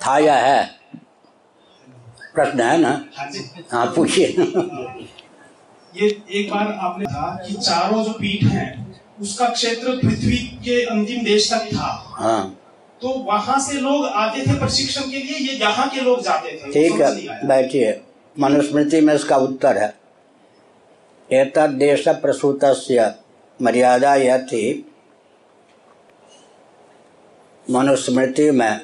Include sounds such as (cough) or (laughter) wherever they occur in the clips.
था या है? प्रश्न है ना? हाँ पूछिए। ये एक बार आपने कहा कि चारों जो पीठ हैं उसका क्षेत्र पृथ्वी के अंतिम देश तक था। हाँ। तो वहाँ से लोग आते थे प्रशिक्षण के लिए? ये यहाँ के लोग जाते थे? ठीक है बैठिए। मनुस्मृति में इसका उत्तर है। एतद देश प्रसूत मर्यादा यह थी मनुस्मृति में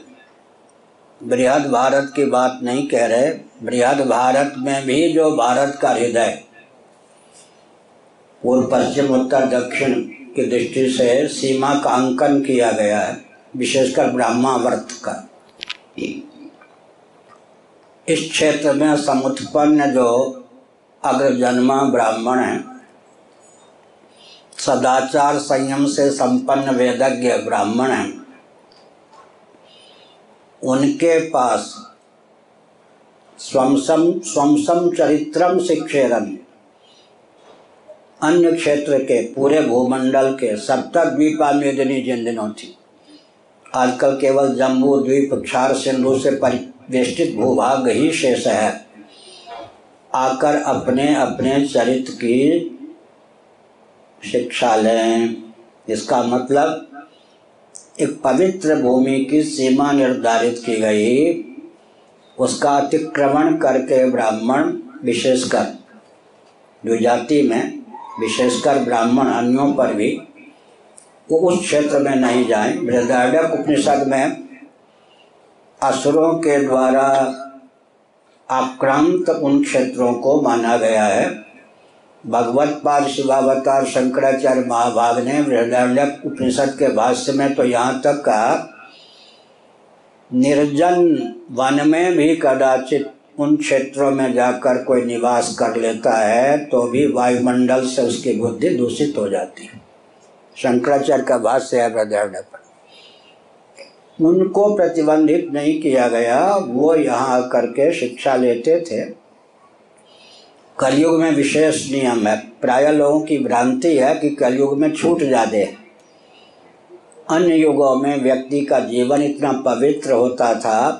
बृहद भारत की बात नहीं कह रहे, बृहद भारत में भी जो भारत का हृदय, पूर्व, पश्चिम, उत्तर, दक्षिण की दृष्टि से सीमा का अंकन किया गया है, विशेषकर ब्रह्मावर्त का। इस क्षेत्र में समुत्पन्न जो अग्रजन्मा ब्राह्मण हैं, सदाचार संयम से संपन्न वेदज्ञ ब्राह्मण हैं उनके पास स्वमसम स्वमसम चरित्रम शिक्षेरन अन्य क्षेत्र के पूरे भूमंडल के सप्तक द्वीपामेदिनी जिन दिनों थी। आजकल केवल जम्बू द्वीप, क्षार सिंधु से परिवेष्टित भूभाग ही शेष है। आकर अपने अपने चरित्र की शिक्षा लें। इसका मतलब एक पवित्र भूमि की सीमा निर्धारित की गई। उसका अतिक्रमण करके ब्राह्मण, विशेषकर जो जाति में, विशेषकर ब्राह्मण अन्यों पर भी, वो उस क्षेत्र में नहीं जाए। बृहदारण्यक उपनिषद में असुरों के द्वारा आक्रांत उन क्षेत्रों को माना गया है। भगवत पाद शिवावतार शंकराचार्य महाभाग ने बृहदारण्यक उपनिषद के भाष्य में तो यहाँ तक कहा, निर्जन वन में भी कदाचित उन क्षेत्रों में जाकर कोई निवास कर लेता है तो भी वायुमंडल से उसकी बुद्धि दूषित हो जाती है। शंकराचार्य का भाष्य है बृहदारण्य पर। उनको प्रतिबंधित नहीं किया गया, वो यहाँ आकर के शिक्षा लेते थे। कलयुग में विशेष नियम है। प्राय लोगों की भ्रांति है कि कलयुग में छूट जाते अन्य युगों में व्यक्ति का जीवन इतना पवित्र होता था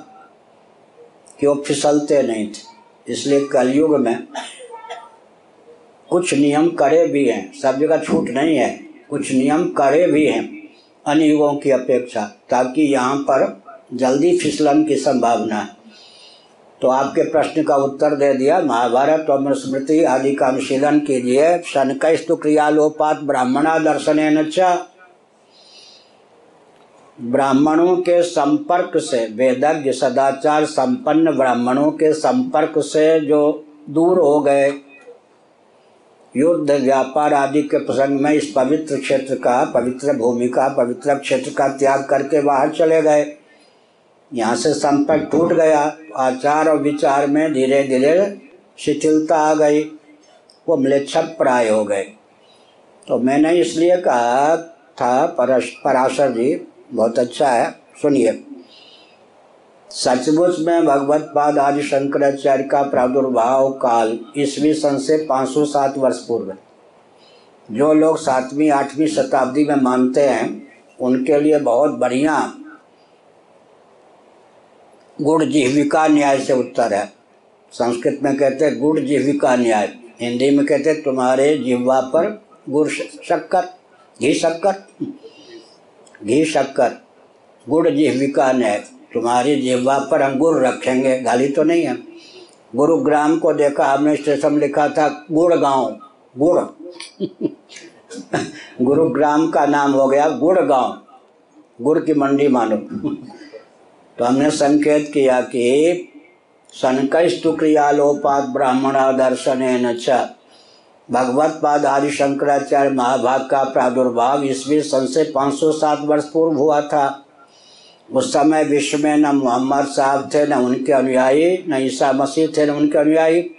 कि वो फिसलते नहीं थे। इसलिए कलयुग में कुछ नियम करे भी हैं। सब जगह छूट नहीं है। कुछ नियम करे भी हैं। अन्य युगों की अपेक्षा, ताकि यहाँ पर जल्दी फिसलन की संभावना है। तो आपके प्रश्न का उत्तर दे दिया, महाभारत और स्मृति, आदि का अनुशीलन कीजिए। शनकस्तु क्रियालोपात ब्राह्मणा दर्शन ब्राह्मणों के संपर्क से, वेदज्ञ सदाचार संपन्न ब्राह्मणों के संपर्क से जो दूर हो गए, युद्ध, व्यापार आदि के प्रसंग में इस पवित्र क्षेत्र का, पवित्र भूमि का, पवित्र क्षेत्र का त्याग करके बाहर चले गए। यहाँ से संपर्क टूट गया। आचार और विचार में धीरे धीरे शिथिलता आ गई। वो म्लेच्छक प्राय हो गए। तो मैंने इसलिए कहा था, परश, पराशर जी, बहुत अच्छा है, सुनिए। सचमुच में भगवत पाद आदि शंकराचार्य का प्रादुर्भाव काल, ईस्वी सन से 507 वर्ष पूर्व। जो लोग सातवीं, आठवीं शताब्दी में मानते हैं, उनके लिए बहुत बढ़िया गुड़ जिह्विका न्याय से उत्तर है। संस्कृत में कहते हैं गुड़ जिह्विका न्याय। हिंदी में कहते हैं तुम्हारे जिह्वा पर गुड़ शक्कर, घी शक्कर। घी शक्कर गुड़ जिह्विका न्याय। तुम्हारी जिह्वा पर हम गुड़ रखेंगे, गाली तो नहीं है। गुरुग्राम को देखा, हमने स्टेशन लिखा था गुड़ गाँव गुड़ (laughs) गुरुग्राम का नाम हो गया गुड़ गाँव। गुड़ की मंडी मानो। तो हमने संकेत किया कि सनकस्तु क्रियालोपात ब्राह्मणा दर्शन च। भगवत पाद आदि शंकराचार्य महाभाग का प्रादुर्भाव ईस्वी सन से 507 वर्ष पूर्व हुआ था। उस समय विश्व में न मोहम्मद साहब थे, न उनके अनुयायी, न ईसा मसीह थे, न उनके अनुयायी।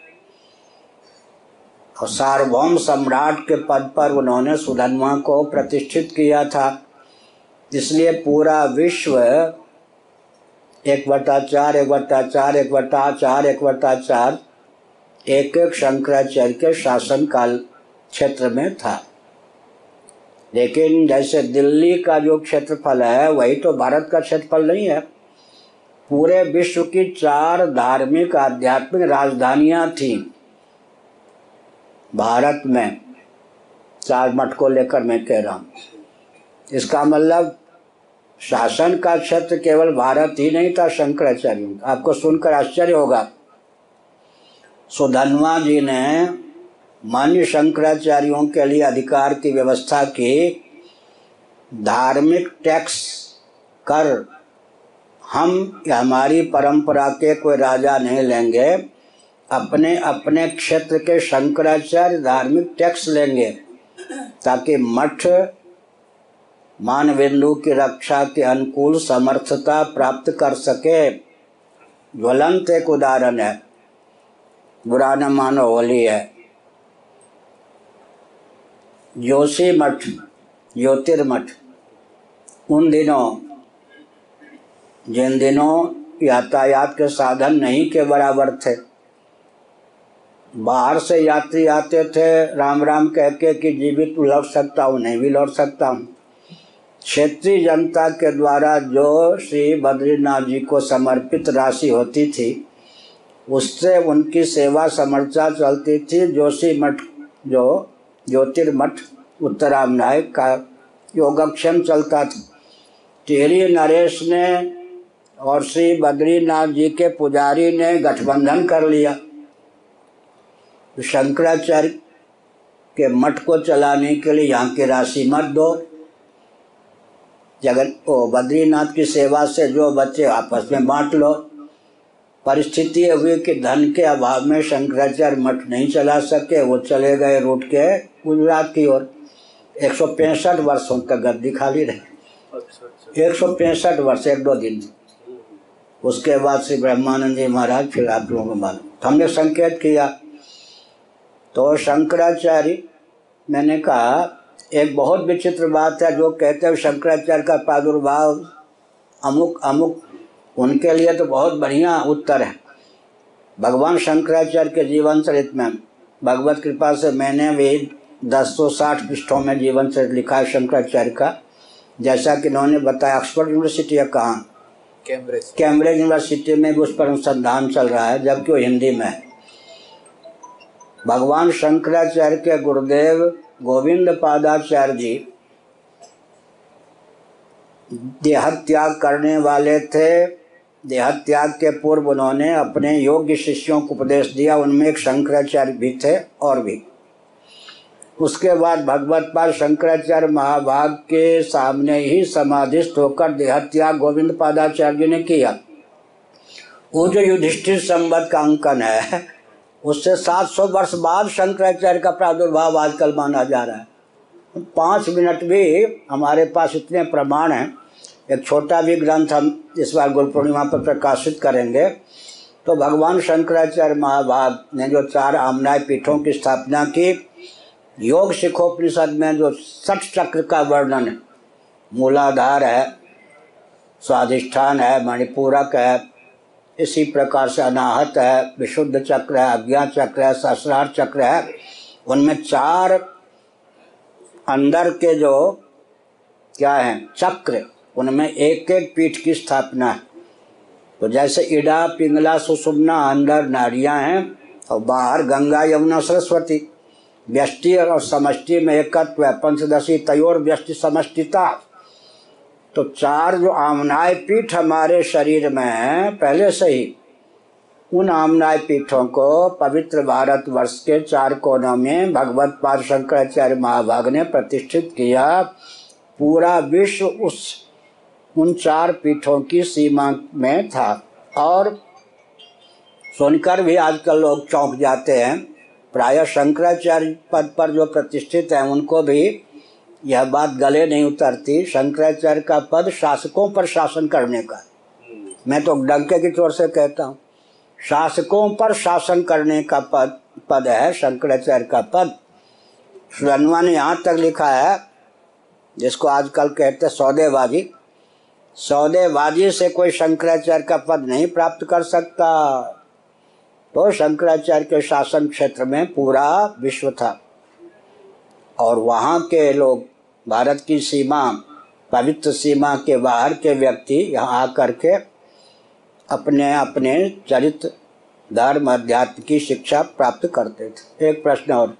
और सार्वभौम सम्राट के पद पर उन्होंने सुधन्वा को प्रतिष्ठित किया था। इसलिए पूरा विश्व एक बटा चार, एक बटा चार, एक बटा चार, एक बटा चार, एक एक शंकराचार्य के शासन काल क्षेत्र में था। लेकिन जैसे दिल्ली का जो क्षेत्रफल है, वही तो भारत का क्षेत्रफल नहीं है। पूरे विश्व की चार धार्मिक आध्यात्मिक राजधानियाँ थी। भारत में, चार मठ को लेकर मैं कह रहा हूँ। इसका मतलब शासन का क्षेत्र केवल भारत ही नहीं था, शंकराचार्य आपको सुनकर आश्चर्य होगा। सुधनवा जी ने मान्य शंकराचार्यों के लिए अधिकार की व्यवस्था की, धार्मिक टैक्स कर हम हमारी परंपरा के कोई राजा नहीं लेंगे, अपने अपने क्षेत्र के शंकराचार्य धार्मिक टैक्स लेंगे, ताकि मठ मान बिंदु की रक्षा के अनुकूल समर्थता प्राप्त कर सके। ज्वलंत एक उदाहरण है। बुरा न मानो होली है। जोशी मठ ज्योतिर्मठ उन दिनों, जिन दिनों यातायात के साधन नहीं के बराबर थे, बाहर से यात्री आते थे, राम राम कह के कि जीवित लौट सकता हूँ, नहीं भी लौट सकता हूँ। क्षेत्रीय जनता के द्वारा जो श्री बद्रीनाथ जी को समर्पित राशि होती थी, उससे उनकी सेवा समर्चा चलती थी। जोशी मठ, जो ज्योतिर्मठ उत्तरामनाय का योगक्षम चलता था। टेरी नरेश ने और श्री बद्रीनाथ जी के पुजारी ने गठबंधन कर लिया। शंकराचार्य के मठ को चलाने के लिए यहाँ की राशि मत दो। जगत ओ, बद्रीनाथ की सेवा से जो बच्चे आपस में बांट लो। परिस्थिति हुई कि धन के अभाव में शंकराचार्य मठ नहीं चला सके, वो चले गए रूट के गुजरात की ओर। एक सौ पैंसठ वर्षों तक गद्दी खाली रही एक सौ पैंसठ वर्ष, एक दो दिन। उसके बाद श्री ब्रह्मानंद जी महाराज फिर आप लोगों को मालूम। हमने संकेत किया। तो शंकराचार्य, मैंने कहा एक बहुत विचित्र बात है जो कहते हैं शंकराचार्य का प्रादुर्भाव। अमुक अमुक उनके लिए तो बहुत बढ़िया उत्तर है। भगवान शंकराचार्य के जीवन चरित में भगवत कृपा से मैंने भी दस सौ साठ पृष्ठों में जीवन चरित लिखा है शंकराचार्य का। जैसा कि इन्होंने बताया ऑक्सफोर्ड यूनिवर्सिटी है कहाँ कैम्ब्रिज। कैम्ब्रिज यूनिवर्सिटी में भी उस पर अनुसंधान चल रहा है जबकि वो हिंदी में है। भगवान शंकराचार्य के गुरुदेव गोविंद पादाचार्य जी देह त्याग करने वाले थे। देह त्याग के पूर्व उन्होंने अपने योग्य शिष्यों को उपदेश दिया। उनमें एक शंकराचार्य भी थे, और भी। उसके बाद भगवत पाद शंकराचार्य महाभाग के सामने ही समाधिस्थ होकर देह त्याग गोविंद पादाचार्य ने किया। वो जो युधिष्ठिर संबत का अंकन है उससे 700 वर्ष बाद शंकराचार्य का प्रादुर्भाव आजकल माना जा रहा है। पाँच मिनट भी हमारे पास इतने प्रमाण हैं। एक छोटा भी ग्रंथ हम इस बार गुरु पूर्णिमा पर प्रकाशित करेंगे। तो भगवान शंकराचार्य महाभाग ने जो चार आमनाय पीठों की स्थापना की, योग शिखोपनिषद में जो सठ चक्र का वर्णन मूलाधार है, स्वाधिष्ठान है, मणिपूरक है इसी प्रकार से अनाहत है, विशुद्ध चक्र है अज्ञा चक्र है, सहस्रार चक्र है। उनमें चार अंदर के जो क्या है, चक्र, उनमें एक एक पीठ की स्थापना है। तो जैसे इडा, पिंगला सुषुम्ना अंदर नारियाँ हैं, और बाहर गंगा, यमुना, सरस्वती। व्यष्टि और समष्टि में एकत्व है, पंचदशी तयोर व्यष्टि समष्टिता। तो चार जो आमनाय पीठ हमारे शरीर में है पहले से ही, उन आमनाय पीठों को पवित्र भारत वर्ष के चार कोनों में भगवत पाद शंकराचार्य महाभाग ने प्रतिष्ठित किया। पूरा विश्व उस, उन चार पीठों की सीमा में था। और सुनकर भी आजकल लोग चौंक जाते हैं। प्राय शंकराचार्य पद पर जो प्रतिष्ठित हैं, उनको भी यह बात गले नहीं उतरती। शंकराचार्य का पद शासकों पर शासन करने का। मैं तो डंके की तौर से कहता हूँ। शासकों पर शासन करने का पद पद है, शंकराचार्य का पद। सुरनवा ने यहाँ तक लिखा है, जिसको आजकल कहते सौदेबाजी। सौदेबाजी से कोई शंकराचार्य का पद नहीं प्राप्त कर सकता। तो शंकराचार्य के शासन क्षेत्र में पूरा विश्व था। और वहाँ के लोग, भारत की सीमा, पवित्र सीमा के बाहर के व्यक्ति यहाँ आकर के अपने अपने चरित्र धर्म अध्यात्म की शिक्षा प्राप्त करते थे। एक प्रश्न और